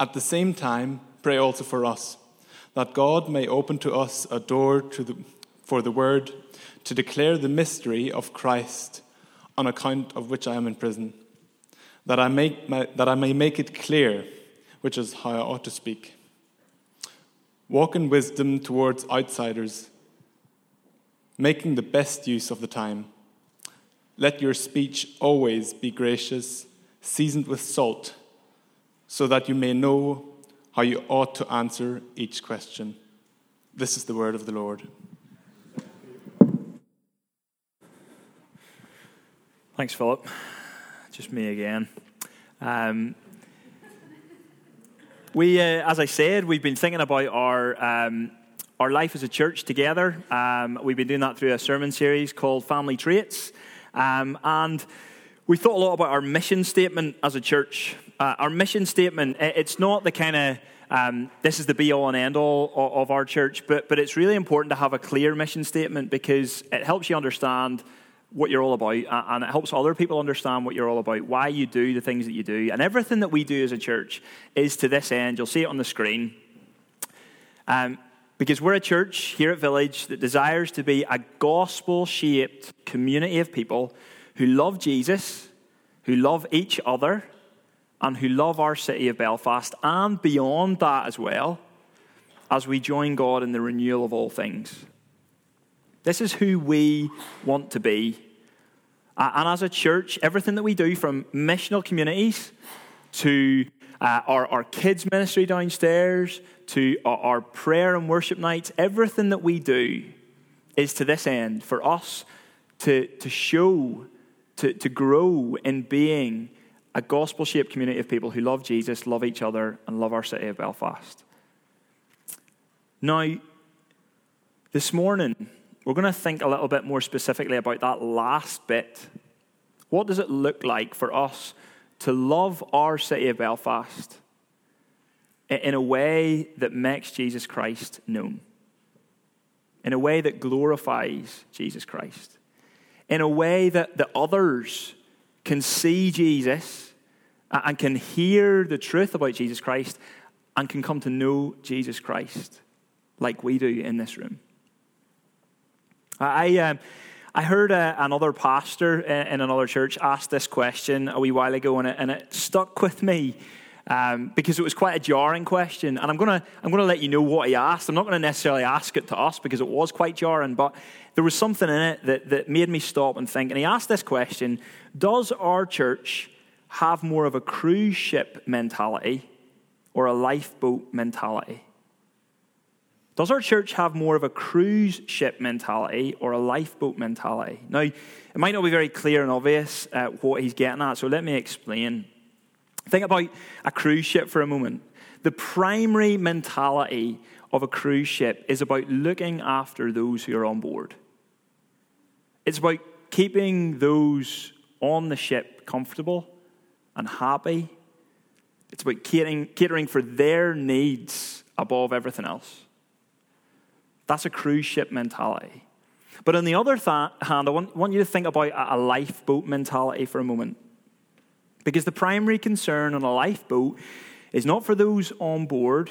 At the same time, pray also for us, that God may open to us a door to the, for the word to declare the mystery of Christ, on account of which I am in prison, that I, make my, that I may make it clear, which is how I ought to speak. Walk in wisdom towards outsiders, making the best use of the time. Let your speech always be gracious, seasoned with salt, so that you may know how you ought to answer each question. This is the word of the Lord. Thanks, Philip. Just me again. Um, we, uh, as I said, we've been thinking about our um, our life as a church together. Um, we've been doing that through a sermon series called Family Traits, um, and we thought a lot about our mission statement as a church. Uh, our mission statement, it's not the kind of um, this is the be all and end all of, our church, but, but it's really important to have a clear mission statement because it helps you understand what you're all about, and it helps other people understand what you're all about, why you do the things that you do. And everything that we do as a church is to this end. You'll see it on the screen. Um, because we're a church here at Village that desires to be a gospel shaped community of people who love Jesus, who love each other, and who love our city of Belfast, and beyond that as well, as we join God in the renewal of all things. This is who we want to be. and as a church, everything that we do from missional communities to uh, our, our kids' ministry downstairs to our, our prayer and worship nights, everything that we do is to this end for us to, to show, to, to grow in being a gospel shaped community of people who love Jesus, love each other, and love our city of Belfast. Now, this morning, we're going to think a little bit more specifically about that last bit. What does it look like for us to love our city of Belfast in a way that makes Jesus Christ known? In a way that glorifies Jesus Christ? In a way that the others can see Jesus and can hear the truth about Jesus Christ and can come to know Jesus Christ like we do in this room? I, um, I heard uh, another pastor in another church ask this question a wee while ago, and it, and it stuck with me um, because it was quite a jarring question. And I'm going to I'm gonna let you know what he asked. I'm not going to necessarily ask it to us because it was quite jarring, but there was something in it that, that made me stop and think. And he asked this question Does our church have more of a cruise ship mentality or a lifeboat mentality? Does our church have more of a cruise ship mentality or a lifeboat mentality? Now, it might not be very clear and obvious uh, what he's getting at, so let me explain. Think about a cruise ship for a moment. The primary mentality of a cruise ship is about looking after those who are on board. It's about keeping those on the ship comfortable and happy. It's about catering, catering for their needs above everything else. That's a cruise ship mentality. But on the other th- hand, I want, want you to think about a lifeboat mentality for a moment. Because the primary concern on a lifeboat is not for those on board,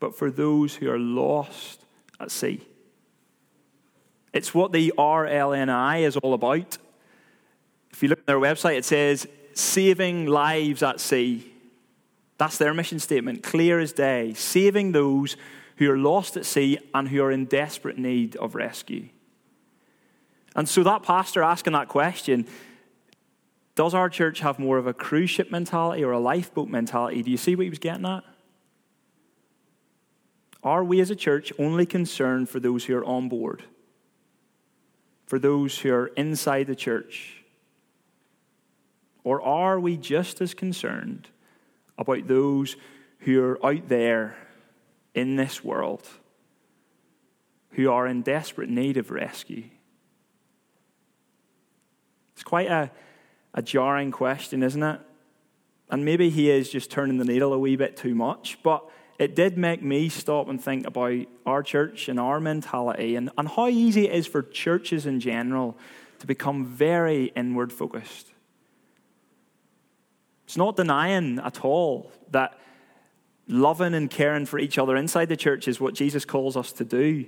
but for those who are lost at sea. It's what the RNLI is all about. If you look at their website, it says saving lives at sea. That's their mission statement, clear as day. Saving those who are lost at sea and who are in desperate need of rescue. And so, that pastor asking that question does our church have more of a cruise ship mentality or a lifeboat mentality? Do you see what he was getting at? Are we as a church only concerned for those who are on board? For those who are inside the church? Or are we just as concerned about those who are out there in this world who are in desperate need of rescue? It's quite a, a jarring question, isn't it? And maybe he is just turning the needle a wee bit too much, but it did make me stop and think about our church and our mentality and, and how easy it is for churches in general to become very inward focused. It's not denying at all that Loving and caring for each other inside the church is what Jesus calls us to do.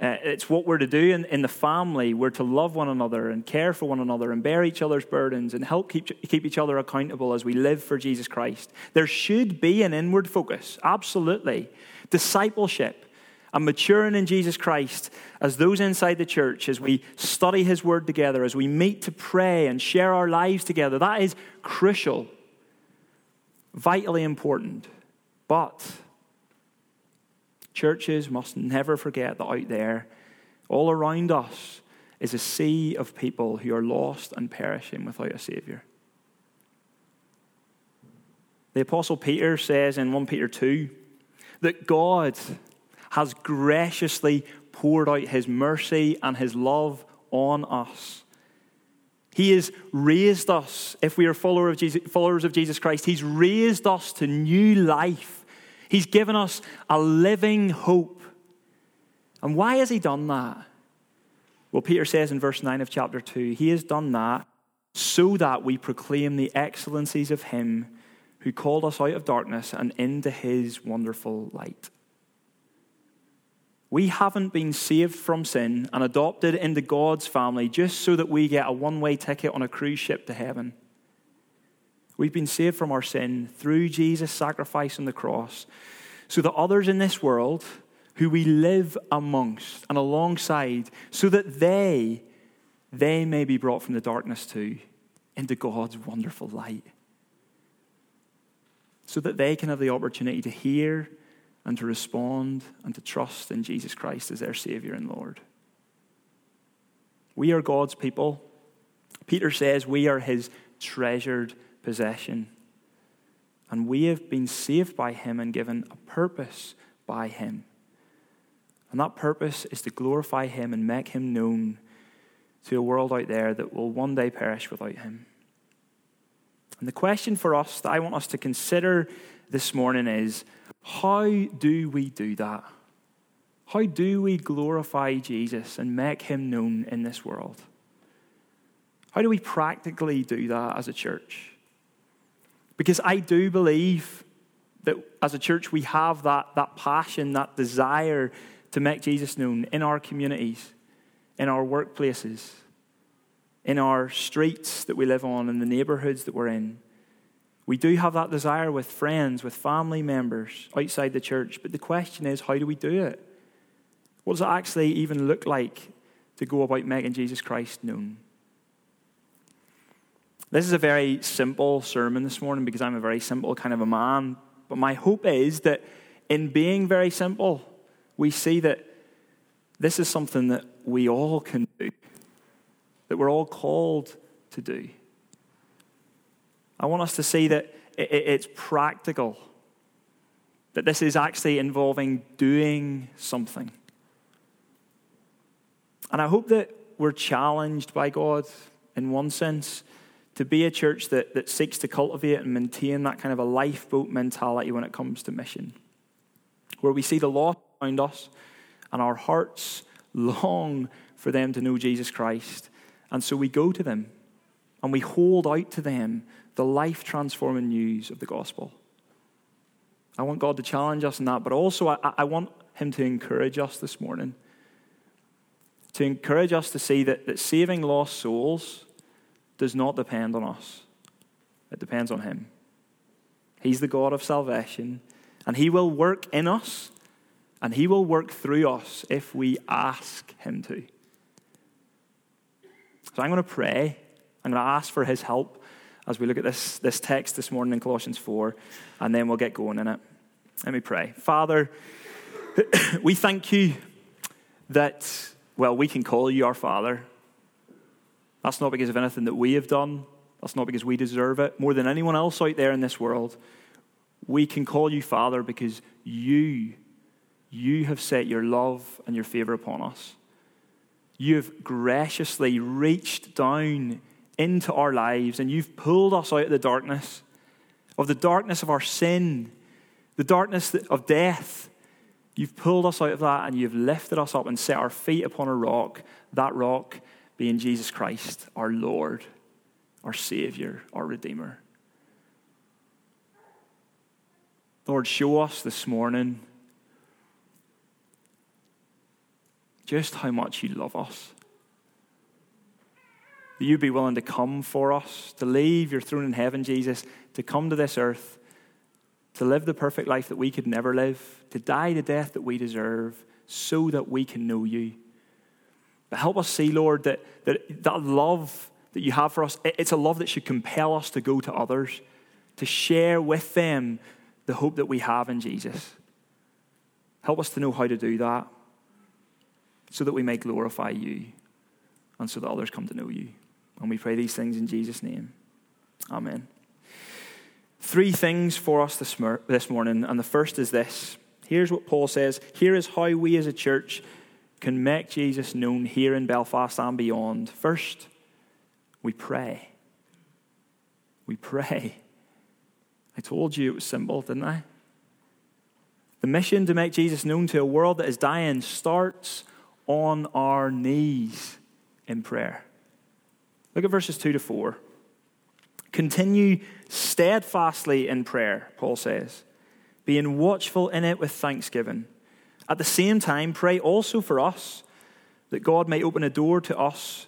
Uh, it's what we're to do in, in the family. We're to love one another and care for one another and bear each other's burdens and help keep, keep each other accountable as we live for Jesus Christ. There should be an inward focus, absolutely. Discipleship and maturing in Jesus Christ as those inside the church, as we study His Word together, as we meet to pray and share our lives together. That is crucial, vitally important. But churches must never forget that out there, all around us, is a sea of people who are lost and perishing without a Savior. The Apostle Peter says in 1 Peter 2 that God has graciously poured out his mercy and his love on us. He has raised us, if we are followers of, Jesus, followers of Jesus Christ, He's raised us to new life. He's given us a living hope. And why has He done that? Well, Peter says in verse 9 of chapter 2 He has done that so that we proclaim the excellencies of Him who called us out of darkness and into His wonderful light. We haven't been saved from sin and adopted into God's family just so that we get a one way ticket on a cruise ship to heaven. We've been saved from our sin through Jesus' sacrifice on the cross so that others in this world who we live amongst and alongside, so that they, they may be brought from the darkness too into God's wonderful light. So that they can have the opportunity to hear and to respond and to trust in Jesus Christ as their Savior and Lord. We are God's people. Peter says we are His treasured possession. And we have been saved by Him and given a purpose by Him. And that purpose is to glorify Him and make Him known to a world out there that will one day perish without Him. And the question for us that I want us to consider this morning is how do we do that? How do we glorify Jesus and make him known in this world? How do we practically do that as a church? Because I do believe that as a church we have that, that passion, that desire to make Jesus known in our communities, in our workplaces, in our streets that we live on, in the neighborhoods that we're in. We do have that desire with friends, with family members outside the church, but the question is how do we do it? What does it actually even look like to go about making Jesus Christ known? This is a very simple sermon this morning because I'm a very simple kind of a man. But my hope is that in being very simple, we see that this is something that we all can do, that we're all called to do. I want us to see that it's practical, that this is actually involving doing something. And I hope that we're challenged by God in one sense to be a church that, that seeks to cultivate and maintain that kind of a lifeboat mentality when it comes to mission, where we see the lost around us and our hearts long for them to know Jesus Christ. And so we go to them and we hold out to them the life transforming news of the gospel. I want God to challenge us in that, but also I, I, want Him to encourage us this morning. To encourage us to see that, that saving lost souls does not depend on us, it depends on Him. He's the God of salvation, and He will work in us, and He will work through us if we ask Him to. So I'm going to pray. I'm going to ask for His help as we look at this, this text this morning in Colossians 4, and then we'll get going in it. Let me pray. Father, we thank you that, well, we can call you our Father. That's not because of anything that we have done, that's not because we deserve it. More than anyone else out there in this world, we can call you Father because you, you have set your love and your favor upon us. You have graciously reached down into our lives and you've pulled us out of the darkness, of the darkness of our sin, the darkness of death. You've pulled us out of that and you've lifted us up and set our feet upon a rock, that rock being Jesus Christ, our Lord, our Savior, our Redeemer. Lord, show us this morning just how much you love us. That you'd be willing to come for us, to leave your throne in heaven, Jesus, to come to this earth, to live the perfect life that we could never live, to die the death that we deserve, so that we can know you. But help us see, Lord, that that, that love that you have for us, it's a love that should compel us to go to others, to share with them the hope that we have in Jesus. Help us to know how to do that so that we may glorify you and so that others come to know you. And we pray these things in Jesus' name. Amen. Three things for us this morning, and the first is this. Here's what Paul says. Here is how we as a church can make Jesus known here in Belfast and beyond. First, we pray. We pray. I told you it was simple, didn't I? The mission to make Jesus known to a world that is dying starts on our knees in prayer. Look at verses 2 to 4. Continue steadfastly in prayer, Paul says, being watchful in it with thanksgiving. At the same time, pray also for us that God may open a door to us,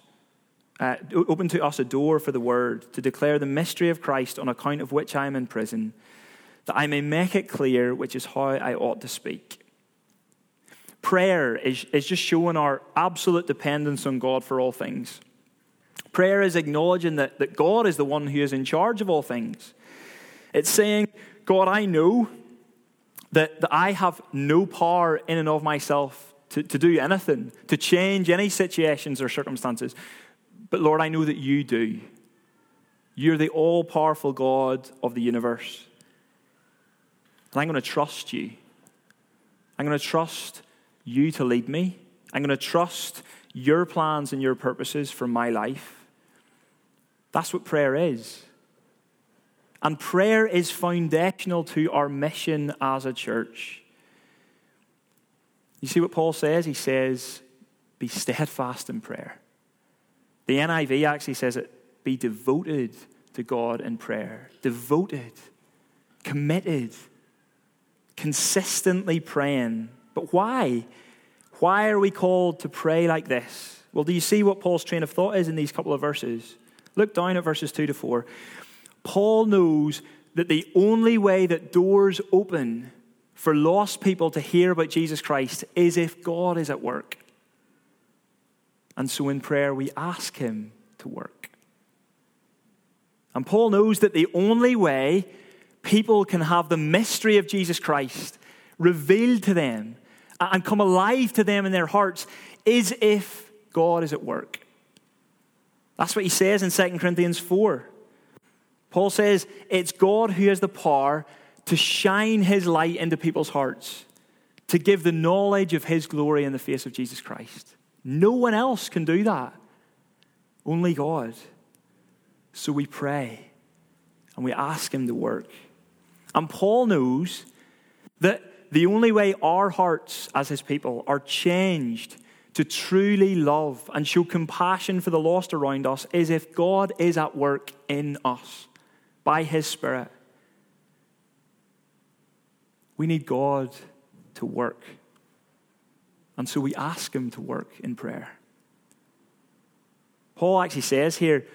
uh, open to us a door for the word to declare the mystery of Christ on account of which I am in prison, that I may make it clear which is how I ought to speak. Prayer is, is just showing our absolute dependence on God for all things. Prayer is acknowledging that, that God is the one who is in charge of all things. It's saying, God, I know that, that I have no power in and of myself to, to do anything, to change any situations or circumstances. But Lord, I know that you do. You're the all powerful God of the universe. And I'm going to trust you. I'm going to trust you to lead me. I'm going to trust your plans and your purposes for my life. That's what prayer is. And prayer is foundational to our mission as a church. You see what Paul says? He says, be steadfast in prayer. The NIV actually says it, be devoted to God in prayer. Devoted, committed, consistently praying. But why? Why are we called to pray like this? Well, do you see what Paul's train of thought is in these couple of verses? Look down at verses 2 to 4. Paul knows that the only way that doors open for lost people to hear about Jesus Christ is if God is at work. And so in prayer, we ask Him to work. And Paul knows that the only way people can have the mystery of Jesus Christ revealed to them and come alive to them in their hearts is if God is at work. That's what he says in 2 Corinthians 4. Paul says it's God who has the power to shine his light into people's hearts, to give the knowledge of his glory in the face of Jesus Christ. No one else can do that, only God. So we pray and we ask him to work. And Paul knows that the only way our hearts as his people are changed to truly love and show compassion for the lost around us is if God is at work in us by His Spirit. We need God to work. And so we ask Him to work in prayer. Paul actually says here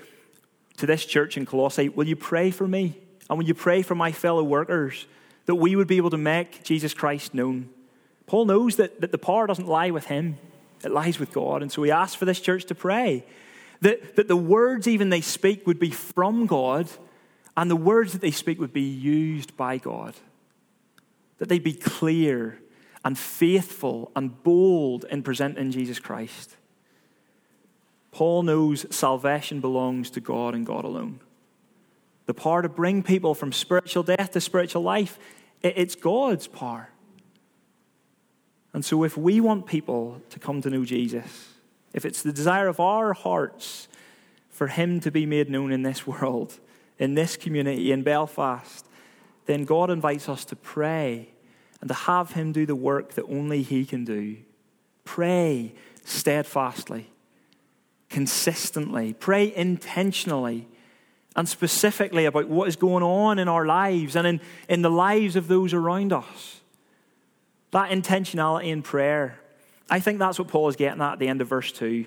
to this church in Colossae, Will you pray for me? And will you pray for my fellow workers that we would be able to make Jesus Christ known? Paul knows that, that the power doesn't lie with him, it lies with God. And so he asks for this church to pray that, that the words even they speak would be from God and the words that they speak would be used by God. That they'd be clear and faithful and bold in presenting Jesus Christ. Paul knows salvation belongs to God and God alone. The power to bring people from spiritual death to spiritual life, it's God's power. And so, if we want people to come to know Jesus, if it's the desire of our hearts for Him to be made known in this world, in this community, in Belfast, then God invites us to pray and to have Him do the work that only He can do. Pray steadfastly, consistently, pray intentionally, and specifically about what is going on in our lives and in, in the lives of those around us. That intentionality in prayer. I think that's what Paul is getting at at the end of verse 2.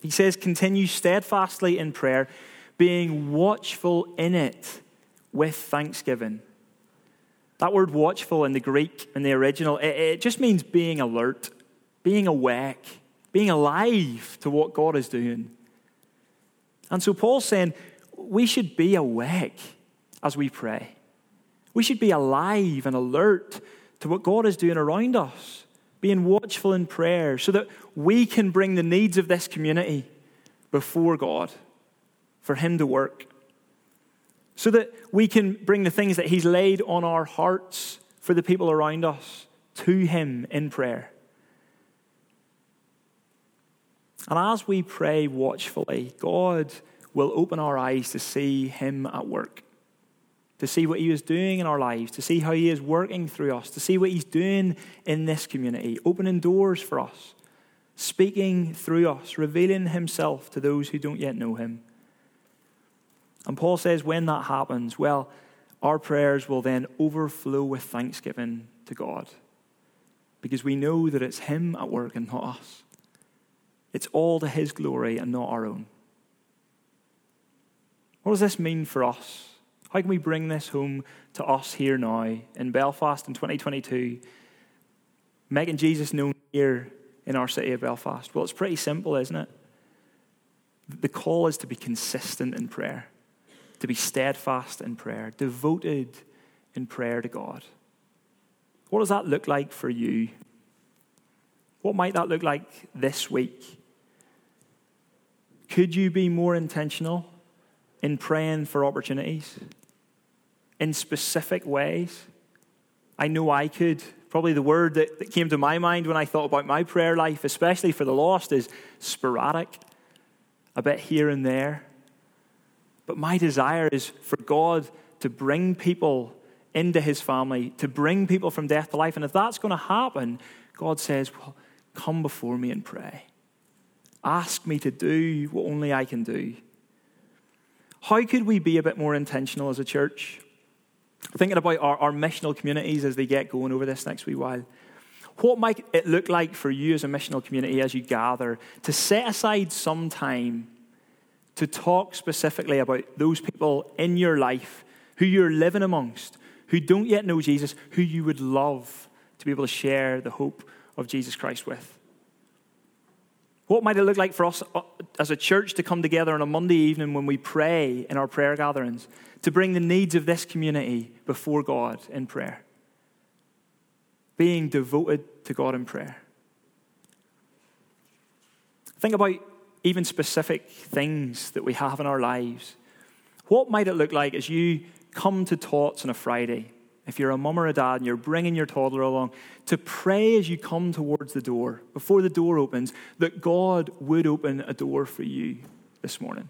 He says, Continue steadfastly in prayer, being watchful in it with thanksgiving. That word watchful in the Greek, in the original, it, it just means being alert, being awake, being alive to what God is doing. And so Paul's saying we should be awake as we pray. We should be alive and alert to what God is doing around us, being watchful in prayer so that we can bring the needs of this community before God for Him to work so that we can bring the things that He's laid on our hearts for the people around us to Him in prayer. And as we pray watchfully, God will open our eyes to see Him at work, to see what He is doing in our lives, to see how He is working through us, to see what He's doing in this community, opening doors for us, speaking through us, revealing Himself to those who don't yet know Him. And Paul says when that happens, well, our prayers will then overflow with thanksgiving to God because we know that it's Him at work and not us. It's all to His glory and not our own. What does this mean for us? How can we bring this home to us here now in Belfast in 2022, making Jesus known here in our city of Belfast? Well, it's pretty simple, isn't it? The call is to be consistent in prayer to be steadfast in prayer, devoted in prayer to God. What does that look like for you? What might that look like this week? Could you be more intentional in praying for opportunities in specific ways? I know I could. Probably the word that, that came to my mind when I thought about my prayer life, especially for the lost, is sporadic, a bit here and there. But my desire is for God to bring people into his family, to bring people from death to life. And if that's going to happen, God says, Well, come before me and pray. Ask me to do what only I can do. How could we be a bit more intentional as a church? Thinking about our, our missional communities as they get going over this next wee while. What might it look like for you as a missional community as you gather to set aside some time to talk specifically about those people in your life who you're living amongst, who don't yet know Jesus, who you would love to be able to share the hope of Jesus Christ with. What might it look like for us uh, as a church to come together on a Monday evening when we pray in our prayer gatherings to bring the needs of this community before God in prayer? Being devoted to God in prayer. Think about even specific things that we have in our lives. What might it look like as you come to Tots on a Friday, if you're a mum or a dad and you're bringing your toddler along, to pray as you come towards the door, before the door opens, that God would open a door for you this morning?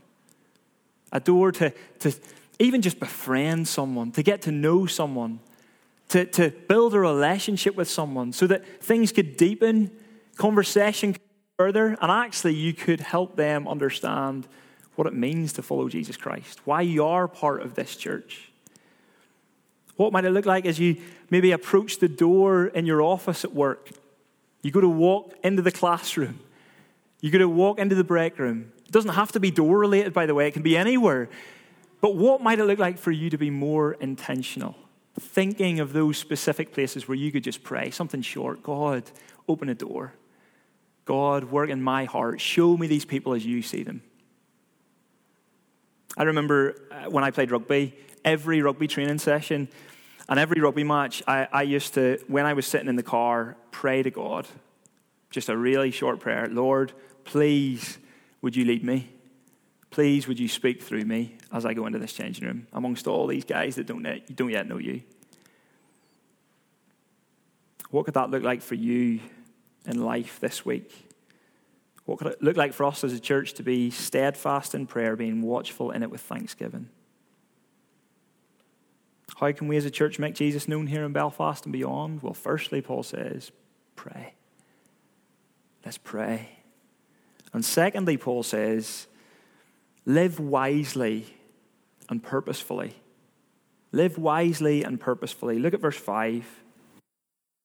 A door to, to even just befriend someone, to get to know someone, to, to build a relationship with someone so that things could deepen, conversation further, and actually, you could help them understand what it means to follow Jesus Christ, why you are part of this church. What might it look like as you maybe approach the door in your office at work? You go to walk into the classroom, you go to walk into the break room. It doesn't have to be door related, by the way, it can be anywhere. But what might it look like for you to be more intentional? Thinking of those specific places where you could just pray, something short God, open a door. God, work in my heart. Show me these people as you see them. I remember uh, when I played rugby, every rugby training session and every rugby match, I, I used to, when I was sitting in the car, pray to God. Just a really short prayer Lord, please, would you lead me? Please, would you speak through me as I go into this changing room amongst all these guys that don't, don't yet know you? What could that look like for you in life this week? What could it look like for us as a church to be steadfast in prayer, being watchful in it with thanksgiving? How can we as a church make Jesus known here in Belfast and beyond? Well, firstly, Paul says, pray. Let's pray. And secondly, Paul says, live wisely and purposefully. Live wisely and purposefully. Look at verse 5.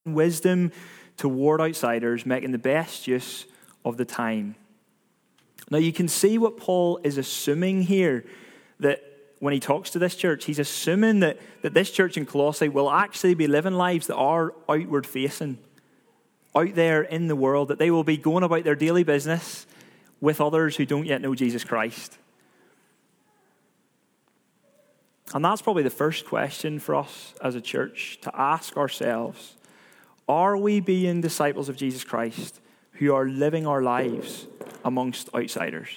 Wisdom toward outsiders, making the best use of the time. Now, you can see what Paul is assuming here that when he talks to this church, he's assuming that, that this church in Colossae will actually be living lives that are outward facing, out there in the world, that they will be going about their daily business with others who don't yet know Jesus Christ. And that's probably the first question for us as a church to ask ourselves Are we being disciples of Jesus Christ who are living our lives amongst outsiders?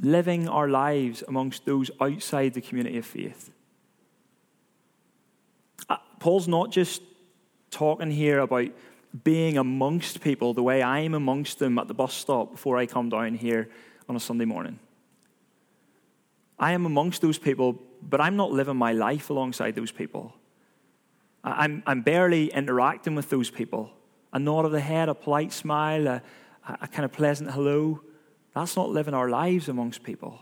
Living our lives amongst those outside the community of faith. Uh, Paul's not just talking here about being amongst people the way I'm amongst them at the bus stop before I come down here on a Sunday morning. I am amongst those people, but I'm not living my life alongside those people. I'm, I'm barely interacting with those people. A nod of the head, a polite smile, a, a kind of pleasant hello. That's not living our lives amongst people.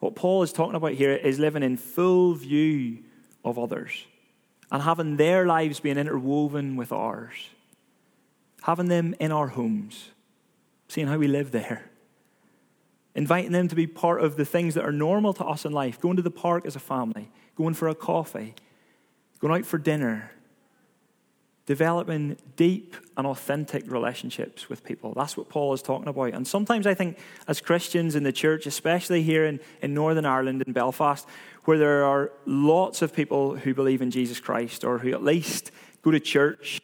What Paul is talking about here is living in full view of others and having their lives being interwoven with ours, having them in our homes, seeing how we live there inviting them to be part of the things that are normal to us in life, going to the park as a family, going for a coffee, going out for dinner, developing deep and authentic relationships with people. That's what Paul is talking about. And sometimes I think, as Christians in the church, especially here in, in Northern Ireland, in Belfast, where there are lots of people who believe in Jesus Christ or who at least go to church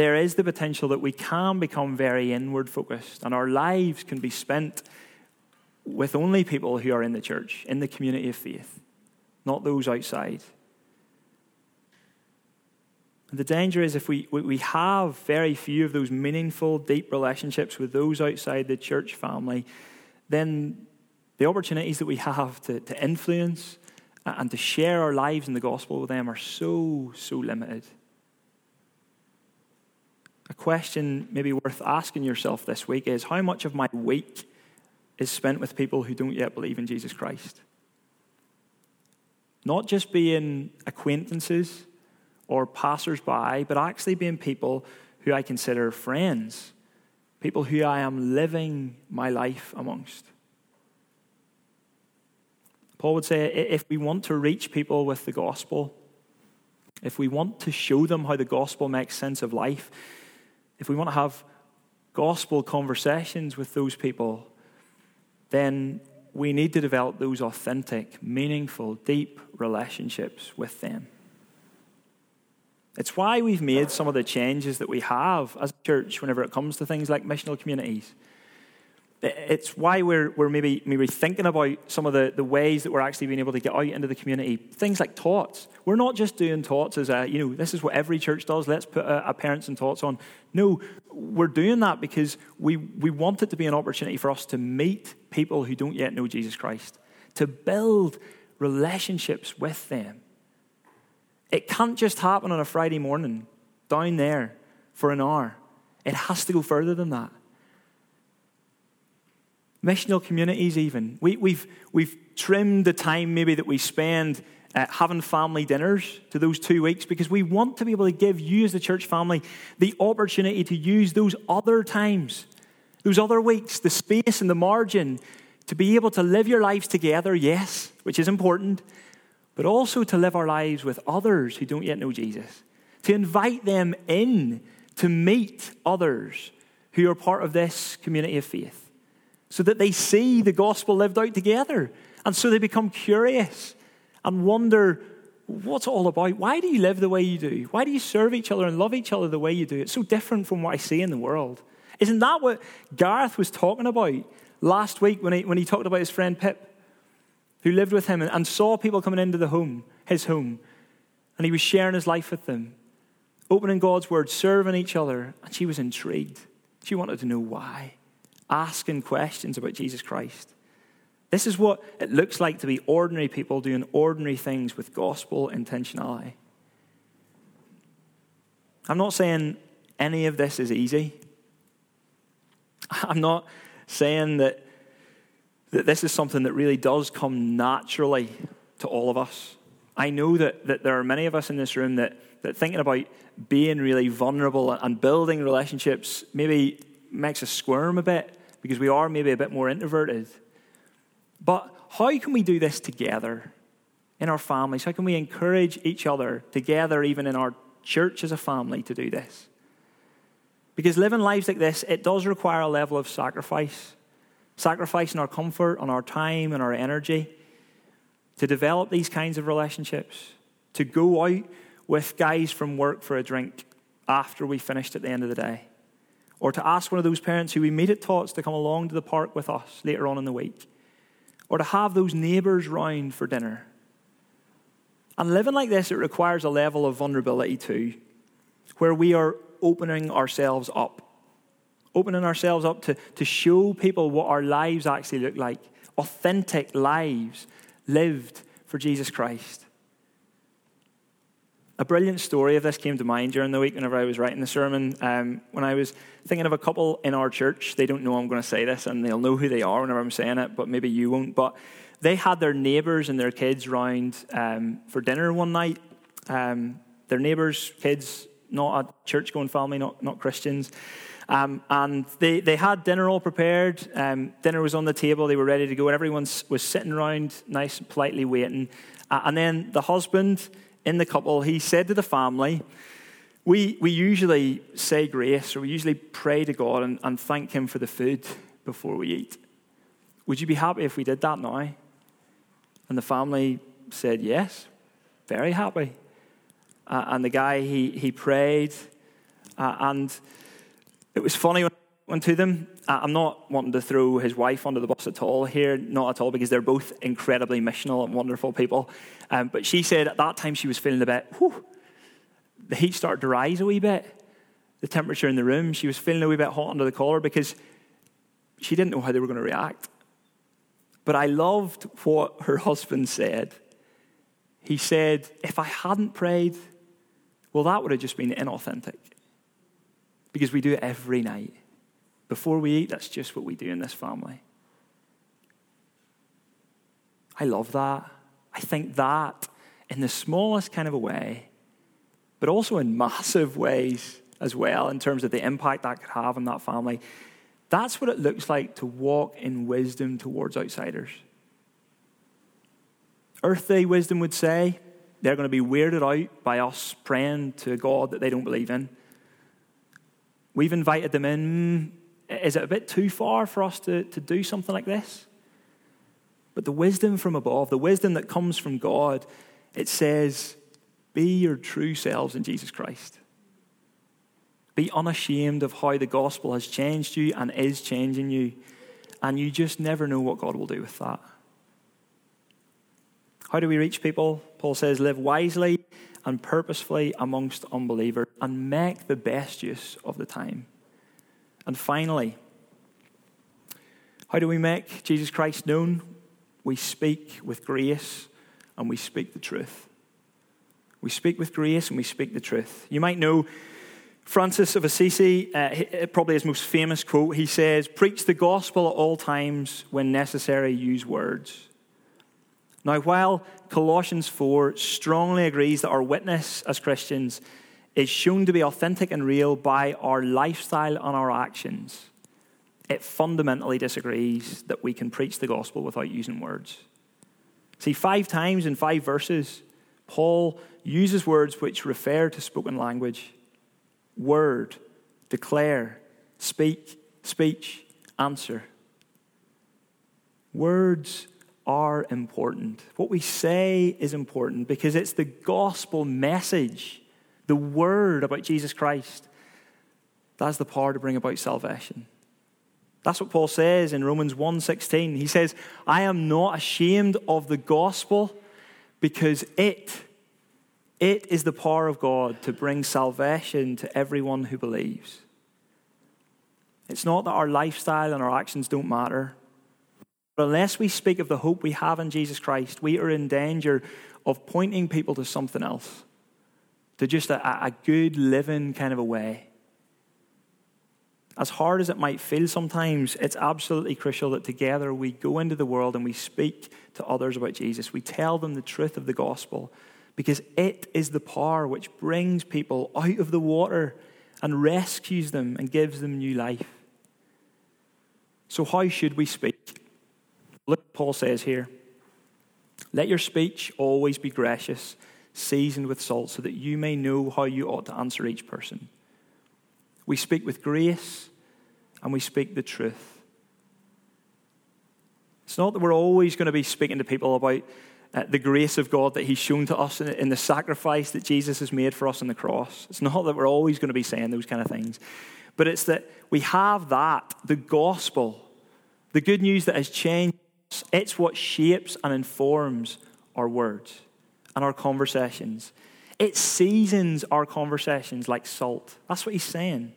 there is the potential that we can become very inward focused and our lives can be spent with only people who are in the church, in the community of faith, not those outside. And the danger is if we, we have very few of those meaningful, deep relationships with those outside the church family, then the opportunities that we have to, to influence and to share our lives in the gospel with them are so, so limited. A question maybe worth asking yourself this week is how much of my week is spent with people who don't yet believe in Jesus Christ? Not just being acquaintances or passers-by, but actually being people who I consider friends, people who I am living my life amongst. Paul would say if we want to reach people with the gospel, if we want to show them how the gospel makes sense of life, if we want to have gospel conversations with those people, then we need to develop those authentic, meaningful, deep relationships with them. It's why we've made some of the changes that we have as a church whenever it comes to things like missional communities. It's why we're, we're maybe, maybe thinking about some of the, the ways that we're actually being able to get out into the community. Things like tots. We're not just doing tots as a, you know, this is what every church does, let's put a, a parents and tots on. No, we're doing that because we, we want it to be an opportunity for us to meet people who don't yet know Jesus Christ, to build relationships with them. It can't just happen on a Friday morning down there for an hour, it has to go further than that missional communities, even. We, have we've, we've trimmed the time maybe that we spend uh, having family dinners to those two weeks because we want to be able to give you, as the church family, the opportunity to use those other times, those other weeks, the space and the margin to be able to live your lives together, yes, which is important, but also to live our lives with others who don't yet know Jesus, to invite them in to meet others who are part of this community of faith so that they see the gospel lived out together. And so they become curious and wonder what's all about? Why do you live the way you do? Why do you serve each other and love each other the way you do? It's so different from what I see in the world. Isn't that what Gareth was talking about last week when he, when he talked about his friend Pip, who lived with him and, saw people coming into the home, his home, and he was sharing his life with them, opening God's word, serving each other, and she was intrigued. She wanted to know why asking questions about Jesus Christ. This is what it looks like to be ordinary people doing ordinary things with gospel intentionality. I'm not saying any of this is easy. I'm not saying that that this is something that really does come naturally to all of us. I know that, that there are many of us in this room that, that thinking about being really vulnerable and building relationships maybe makes us squirm a bit because we are maybe a bit more introverted. But how can we do this together in our families? How can we encourage each other together, even in our church as a family, to do this? Because living lives like this, it does require a level of sacrifice sacrificing our comfort and our time and our energy to develop these kinds of relationships, to go out with guys from work for a drink after we finished at the end of the day, or to ask one of those parents who we meet at Tots to come along to the park with us later on in the week, or to have those neighbours round for dinner. And living like this, it requires a level of vulnerability too, where we are opening ourselves up opening ourselves up to, to show people what our lives actually look like authentic lives lived for Jesus Christ. A brilliant story of this came to mind during the week whenever I was writing the sermon. Um, when I was thinking of a couple in our church, they don't know I'm going to say this and they'll know who they are whenever I'm saying it, but maybe you won't. But they had their neighbours and their kids round um, for dinner one night. Um, their neighbours' kids, not a church going family, not, not Christians. Um, and they, they had dinner all prepared. Um, dinner was on the table. They were ready to go. And everyone was sitting around, nice and politely waiting. Uh, and then the husband in the couple, he said to the family, we, we usually say grace or we usually pray to God and, and thank Him for the food before we eat. Would you be happy if we did that now? And the family said, Yes, very happy. Uh, and the guy, he, he prayed. Uh, and it was funny when I went to them. I'm not wanting to throw his wife under the bus at all here, not at all, because they're both incredibly missional and wonderful people. Um, but she said at that time she was feeling a bit, whew, the heat started to rise a wee bit, the temperature in the room. She was feeling a wee bit hot under the collar because she didn't know how they were going to react. But I loved what her husband said. He said, If I hadn't prayed, well, that would have just been inauthentic because we do it every night. Before we eat, that's just what we do in this family. I love that. I think that, in the smallest kind of a way, but also in massive ways as well, in terms of the impact that could have on that family, that's what it looks like to walk in wisdom towards outsiders. Earthly wisdom would say they're going to be weirded out by us praying to a God that they don't believe in. We've invited them in. Is it a bit too far for us to, to do something like this? But the wisdom from above, the wisdom that comes from God, it says, be your true selves in Jesus Christ. Be unashamed of how the gospel has changed you and is changing you. And you just never know what God will do with that. How do we reach people? Paul says, live wisely and purposefully amongst unbelievers and make the best use of the time. And finally, how do we make Jesus Christ known? We speak with grace and we speak the truth. We speak with grace and we speak the truth. You might know Francis of Assisi, uh, probably his most famous quote. He says, Preach the gospel at all times, when necessary, use words. Now, while Colossians 4 strongly agrees that our witness as Christians is shown to be authentic and real by our lifestyle and our actions, it fundamentally disagrees that we can preach the gospel without using words. See, five times in five verses, Paul uses words which refer to spoken language word, declare, speak, speech, answer. Words are important. What we say is important because it's the gospel message, the word about Jesus Christ. That's the power to bring about salvation. That's what Paul says in Romans 1:16. He says, "I am not ashamed of the gospel because it it is the power of God to bring salvation to everyone who believes." It's not that our lifestyle and our actions don't matter. Unless we speak of the hope we have in Jesus Christ, we are in danger of pointing people to something else, to just a, a good living kind of a way. as hard as it might feel sometimes, it's absolutely crucial that together we go into the world and we speak to others about Jesus. We tell them the truth of the gospel because it is the power which brings people out of the water and rescues them and gives them new life. So, how should we speak? Look, Paul says here let your speech always be gracious, seasoned with salt, so that you may know how you ought to answer each person. We speak with grace and we speak the truth. It's not that we're always going to be speaking to people about uh, the grace of God that He's shown to us in, in the sacrifice that Jesus has made for us on the cross. It's not that we're always going to be saying those kind of things, but it's that we have that, the gospel, the good news that has changed. It's what shapes and informs our words and our conversations. It seasons our conversations like salt. That's what he's saying.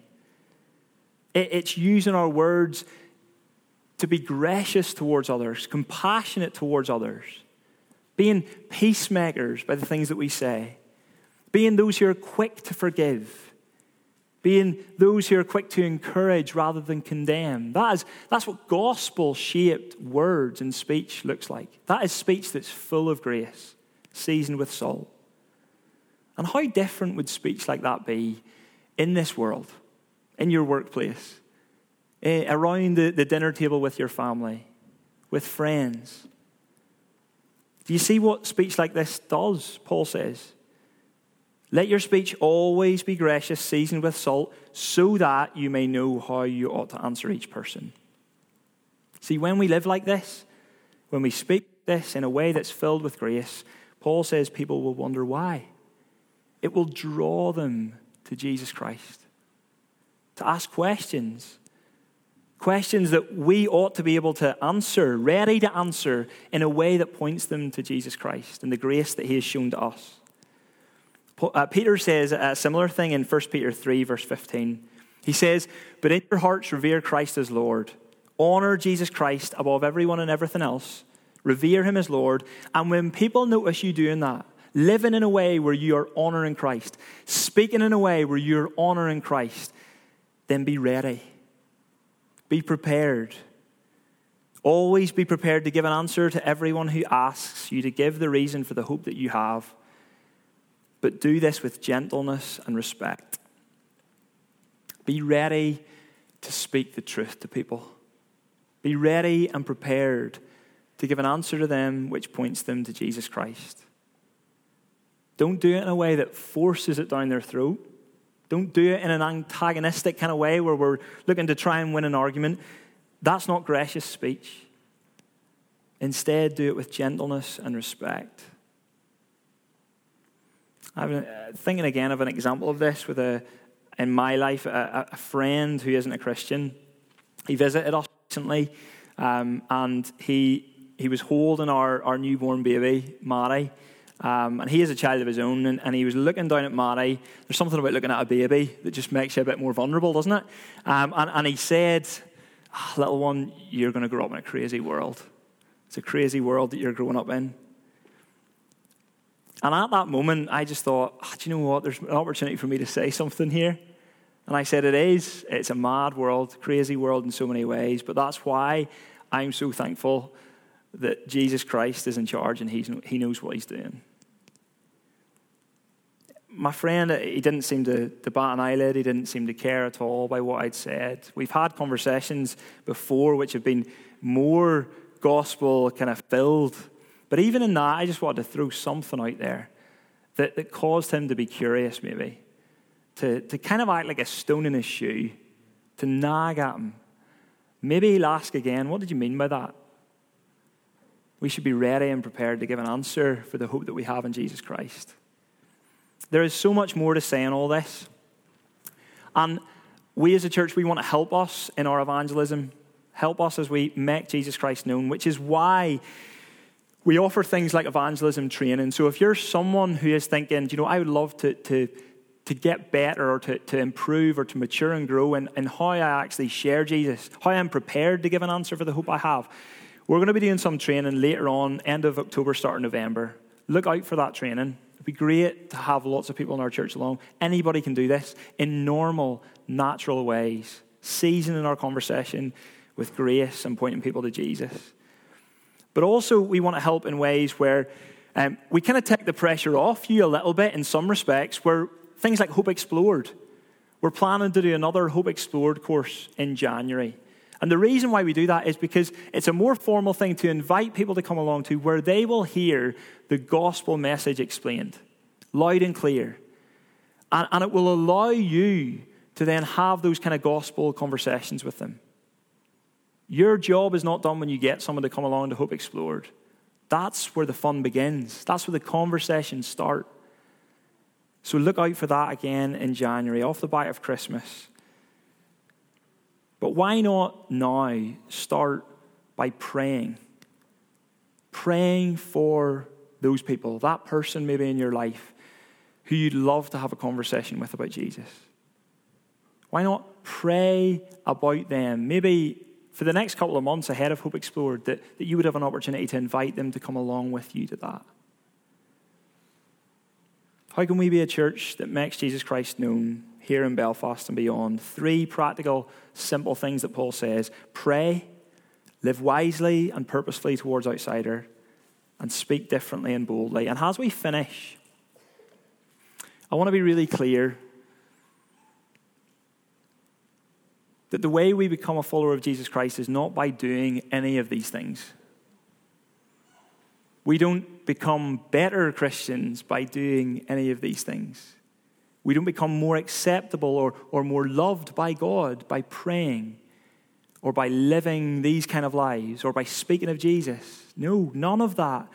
It's using our words to be gracious towards others, compassionate towards others, being peacemakers by the things that we say, being those who are quick to forgive, being those who are quick to encourage rather than condemn. That is, that's what gospel shaped words and speech looks like. That is speech that's full of grace, seasoned with salt. And how different would speech like that be in this world? in your workplace, eh, around the, the dinner table with your family, with friends. Do you see what speech like this does? Paul says. Let your speech always be gracious, seasoned with salt, so that you may know how you ought to answer each person. See, when we live like this, when we speak this in a way that's filled with grace, Paul says people will wonder why. It will draw them to Jesus Christ to ask questions. Questions that we ought to be able to answer, ready to answer in a way that points them to Jesus Christ and the grace that he has shown to us. Uh, Peter says a similar thing in 1 Peter 3, verse 15. He says, But in your hearts revere Christ as Lord. Honor Jesus Christ above everyone and everything else. Revere him as Lord. And when people notice you doing that, living in a way where you are honoring Christ, speaking in a way where you're honoring Christ, then be ready. Be prepared. Always be prepared to give an answer to everyone who asks you to give the reason for the hope that you have. But do this with gentleness and respect. Be ready to speak the truth to people. Be ready and prepared to give an answer to them which points them to Jesus Christ. Don't do it in a way that forces it down their throat. Don't do it in an antagonistic kind of way where we're looking to try and win an argument. That's not gracious speech. Instead, do it with gentleness and respect. I'm thinking again of an example of this with a, in my life, a, a friend who isn't a Christian. He visited us recently, um, and he, he was holding our, our newborn baby, Mari. Um, and he is a child of his own, and, and, he was looking down at Maddie. There's something about looking at a baby that just makes you a bit more vulnerable, doesn't it? Um, and, and, he said, oh, Little one, you're going to grow up in a crazy world. It's a crazy world that you're growing up in. And at that moment, I just thought, oh, do you know what? There's an opportunity for me to say something here. And I said, It is. It's a mad world, crazy world in so many ways. But that's why I'm so thankful that Jesus Christ is in charge and he's, he knows what he's doing. My friend, he didn't seem to, to bat an eyelid. He didn't seem to care at all by what I'd said. We've had conversations before which have been more gospel kind of filled. But even in that, I just wanted to throw something out there that, that caused him to be curious, maybe, to, to kind of act like a stone in his shoe, to nag at him. Maybe he'll ask again, What did you mean by that? we should be ready and prepared to give an answer for the hope that we have in Jesus Christ. There is so much more to say in all this. And we as a church, we want to help us in our evangelism, help us as we make Jesus Christ known, which is why we offer things like evangelism training. So if you're someone who is thinking, you know, I would love to, to, to get better or to, to improve or to mature and grow in, in how I actually share Jesus, how I'm prepared to give an answer for the hope I have, we're going to be doing some training later on, end of October, start of November. Look out for that training. It'd be great to have lots of people in our church along. Anybody can do this in normal, natural ways. seasoning our conversation with grace and pointing people to Jesus. But also, we want to help in ways where um, we kind of take the pressure off you a little bit in some respects, where things like Hope Explored. We're planning to do another Hope Explored course in January. And the reason why we do that is because it's a more formal thing to invite people to come along to where they will hear the gospel message explained loud and clear. And, and it will allow you to then have those kind of gospel conversations with them. Your job is not done when you get someone to come along to Hope Explored. That's where the fun begins. That's where the conversations start. So look out for that again in January, off the back of Christmas. But why not now start by praying? Praying for those people, that person maybe in your life who you'd love to have a conversation with about Jesus. Why not pray about them? Maybe for the next couple of months ahead of Hope Explored, that, that you would have an opportunity to invite them to come along with you to that. How can we be a church that makes Jesus Christ known here in Belfast and beyond. Three practical, simple things that Paul says pray, live wisely and purposefully towards outsider, and speak differently and boldly. And as we finish, I want to be really clear that the way we become a follower of Jesus Christ is not by doing any of these things. We don't become better Christians by doing any of these things. We don't become more acceptable or, or more loved by God by praying or by living these kind of lives or by speaking of Jesus. No, none of that.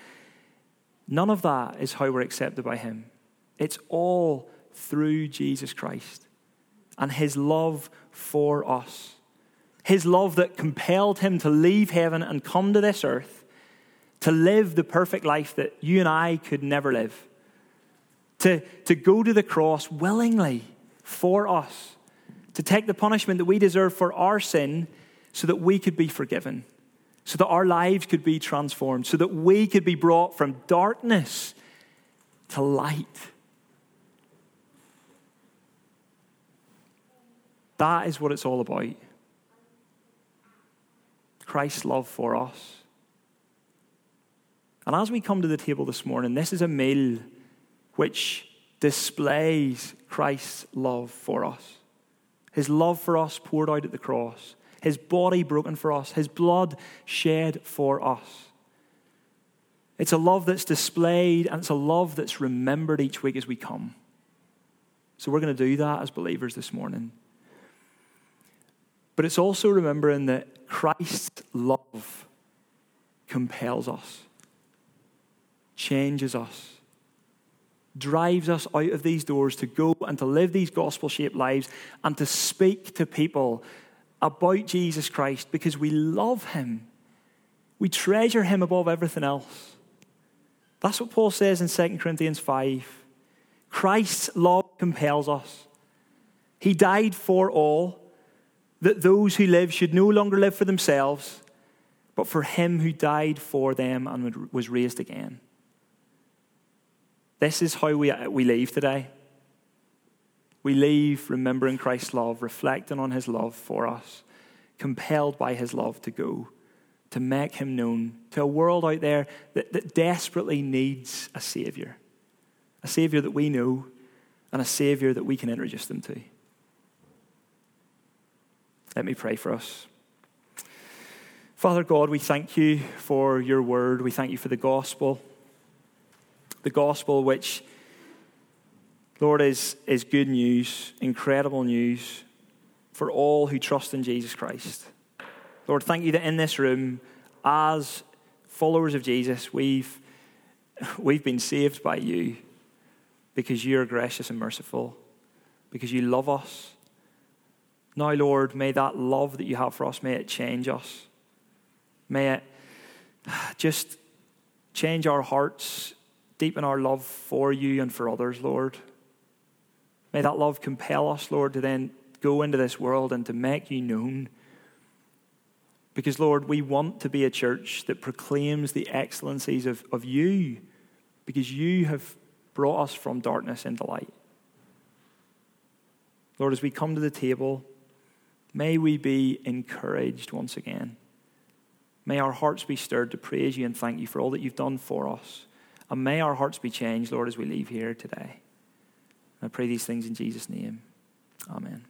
None of that is how we're accepted by Him. It's all through Jesus Christ and His love for us. His love that compelled Him to leave heaven and come to this earth to live the perfect life that you and I could never live to, to go to the cross willingly for us, to take the punishment that we deserve for our sin so that we could be forgiven, so that our lives could be transformed, so that we could be brought from darkness to light. That is what it's all about. Christ's love for us. And as we come to the table this morning, this is a meal which displays Christ's love for us. His love for us poured out at the cross, his body broken for us, his blood shed for us. It's a love that's displayed and it's a love that's remembered each week as we come. So we're going to do that as believers this morning. But it's also remembering that Christ's love compels us, changes us drives us out of these doors to go and to live these gospel shaped lives and to speak to people about Jesus Christ because we love him. We treasure him above everything else. That's what Paul says in 2 Corinthians 5. Christ's love compels us. He died for all, that those who live should no longer live for themselves, but for him who died for them and was raised again. This is how we, we leave today. We leave remembering Christ's love, reflecting on his love for us, compelled by his love to go, to make him known to a world out there that, that desperately needs a Savior. A Savior that we know, and a Savior that we can introduce them to. Let me pray for us. Father God, we thank you for your word. We thank you for the gospel the gospel, which, Lord, is, is good news, incredible news for all who trust in Jesus Christ. Lord, thank you that in this room, as followers of Jesus, we've, we've been saved by you because you're gracious and merciful, because you love us. Now, Lord, may that love that you have for us, may it change us. May it just change our hearts deepen our love for you and for others, Lord. May that love compel us, Lord, to then go into this world and to make you known. Because, Lord, we want to be a church that proclaims the excellencies of, of you, because you have brought us from darkness into light. Lord, as we come to the table, May we be encouraged once again. May our hearts be stirred to praise you and thank you for all that you've done for us. And may our hearts be changed, Lord, as we leave here today. I pray these things in Jesus' name. Amen.